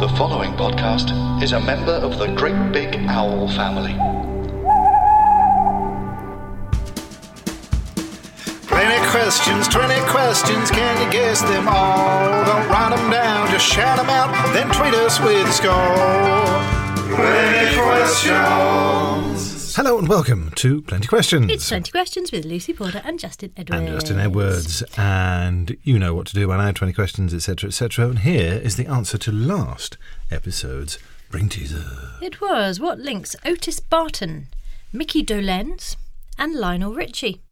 The following podcast is a member of the Great Big Owl family. 20 questions, 20 questions, can you guess them all? Don't write them down, just shout them out, then tweet us with a score. Questions. Hello and welcome to Plenty Questions. It's 20 questions with Lucy Porter and Justin Edwards. and Justin Edwards, and you know what to do by now. Twenty questions, etc., etc. And here is the answer to last episode's brain teaser. It was what links Otis Barton, Micky Dolenz, and Lionel Richie.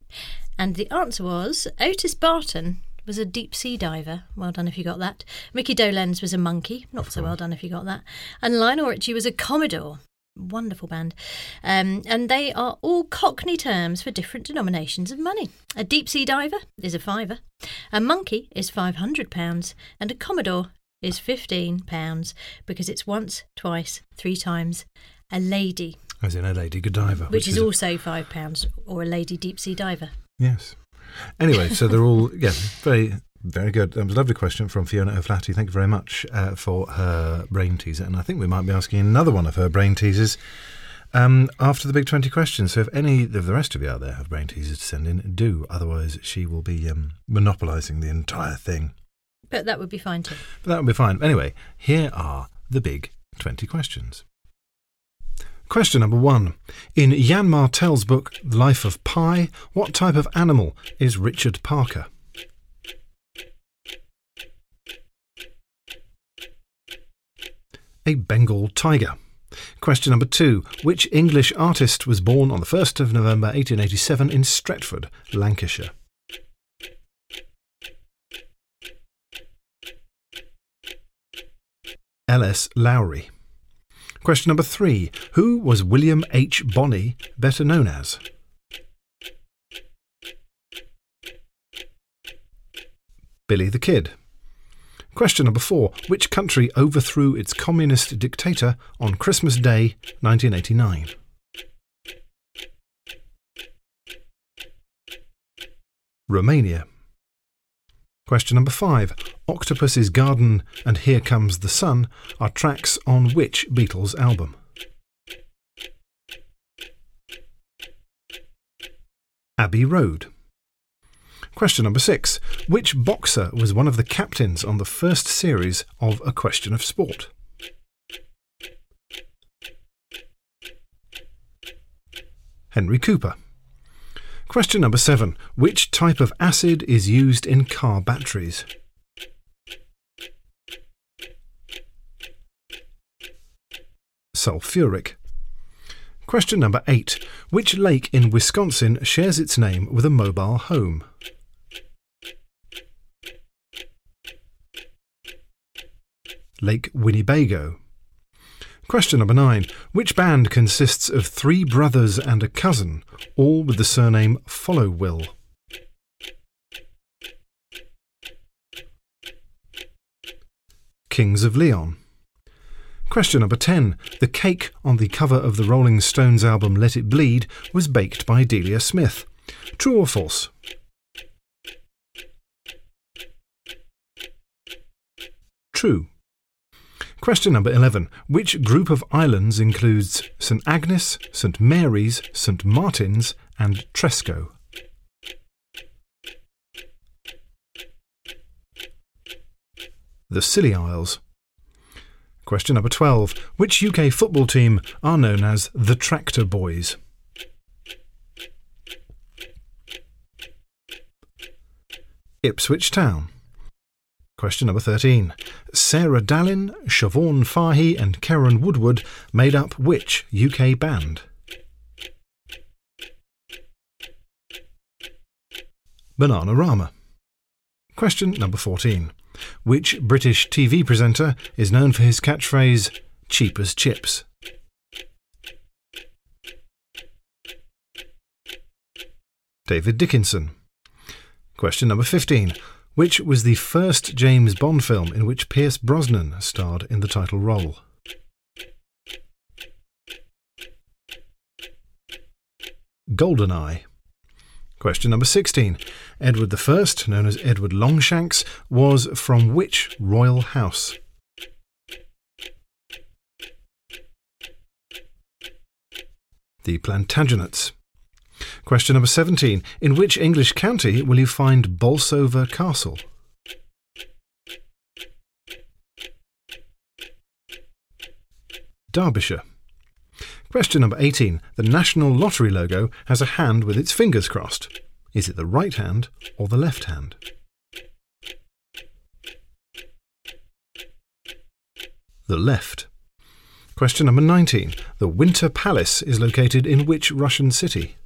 And the answer was Otis Barton was a deep sea diver. Well done if you got that. Micky Dolenz was a monkey. Not so well done if you got that. And Lionel Richie was a commodore. Wonderful band. Um, and they are all Cockney terms for different denominations of money. A deep sea diver is a fiver, a monkey is £500, and a commodore is £15 because it's once, twice, three times a lady, As in a lady Godiva, which, is a- also £5, or a lady deep sea diver. yes. Anyway, so they're all yeah, very very good. That was a lovely question from Fiona O'Flaherty. Thank you very much uh, for her brain teaser, and I think we might be asking another one of her brain teasers. Um, after the big 20 questions. So, if any of the rest of you out there have brain teasers to send in, do. Otherwise, she will be um, monopolising the entire thing. But that would be fine too. But that would be fine. Anyway, here are the big 20 questions. Question number one. In Yann Martel's book, Life of Pi, what type of animal is Richard Parker? A Bengal tiger. Question number two. Which English artist was born on the 1st of November 1887 in Stretford, Lancashire? L.S. Lowry. Question number three. Who was William H. Bonney better known as? Billy the Kid. Question number four. Which country overthrew its communist dictator on Christmas Day 1989? Romania. Question number five. Octopus's Garden and Here Comes the Sun are tracks on which Beatles album? Abbey Road. Question number six. Which boxer was one of the captains on the first series of A Question of Sport? Henry Cooper. Question number seven. Which type of acid is used in car batteries? Sulfuric. Question number eight. Which lake in Wisconsin shares its name with a mobile home? Lake Winnebago. Question number nine. Which band consists of three brothers and a cousin, all with the surname Followill? Kings of Leon. Question number 10. The cake on the cover of the Rolling Stones album Let It Bleed was baked by Delia Smith. True or false? True. Question number 11. Which group of islands includes St Agnes, St Mary's, St Martin's, and Tresco? The Scilly Isles. Question number 12. Which UK football team are known as the Tractor Boys? Ipswich Town. Question number 13. Sarah Dallin, Siobhan Fahey, and Keren Woodward made up which UK band? Bananarama. Question number 14. Which British TV presenter is known for his catchphrase, cheap as chips? David Dickinson. Question number 15. Which was the first James Bond film in which Pierce Brosnan starred in the title role? Goldeneye. Question number 16. Edward I, known as Edward Longshanks, was from which royal house? The Plantagenets. Question number 17. In which English county will you find Bolsover Castle? Derbyshire. Question number 18. The National Lottery logo has a hand with its fingers crossed. Is it the right hand or the left hand? The left. Question number 19. The Winter Palace is located in which Russian city?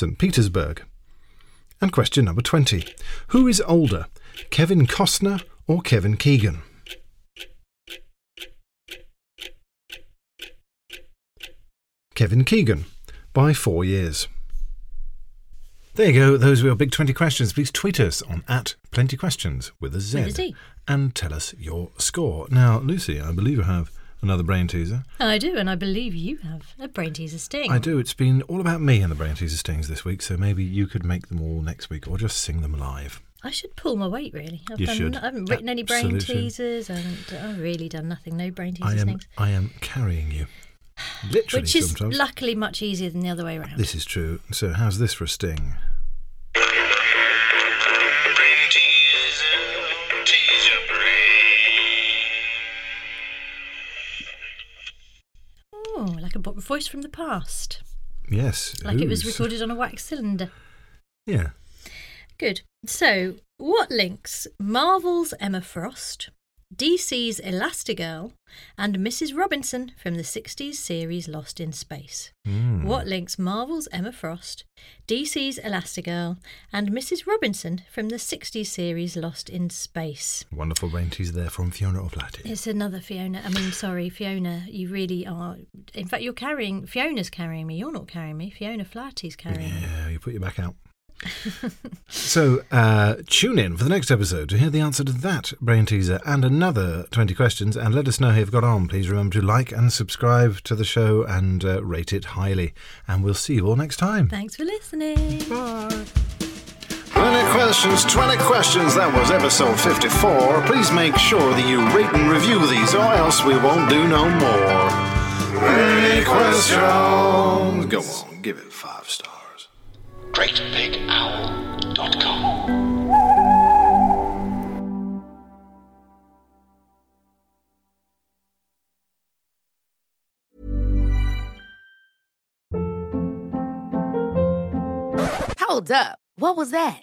St. Petersburg. And question number 20. Who is older, Kevin Costner or Kevin Keegan? Kevin Keegan by four years. There you go. Those were your big 20 questions. Please tweet us on at plenty questions with a Z, With a Z. and tell us your score. Now, Lucy, I believe you have another brain teaser. I do, and I believe you have a brain teaser sting. I do. It's been all about me and the brain teaser stings this week, so maybe you could make them all next week or just sing them live. I should pull my weight, really. I've You done, should. I haven't written any brain teasers. I haven't I've really done nothing. No brain teaser I am, things. I am carrying you. Literally Which is sometimes. luckily much easier than the other way around. this is true. So, how's this for a sting? Like a voice from the past. Yes. Like it was recorded on a wax cylinder. Yeah. Good. So, what links Marvel's Emma Frost, DC's Elastigirl, and Mrs. Robinson from the 60s series Lost in Space? Hmm. What links Marvel's Emma Frost, DC's Elastigirl, and Mrs. Robinson from the 60s series Lost in Space? Wonderful teaser there from Fiona O'Flaherty. It's another Fiona. I mean, sorry, Fiona, you really are. In fact, you're carrying, Fiona's carrying me. You're not carrying me. Fiona Flaherty's carrying me. Yeah, you put your back out. so, uh, tune in for the next episode to hear the answer to that brain teaser and another 20 questions. And let us know how you've got on. Please remember to like and subscribe to the show and uh, rate it highly. And we'll see you all next time. Thanks for listening. Bye. 20 questions, 20 questions. That was episode 54. Please make sure that you rate and review these, or else we won't do no more. 20 questions. Go on, give it five stars. GreatBigOwl.com. Hold up. What was that?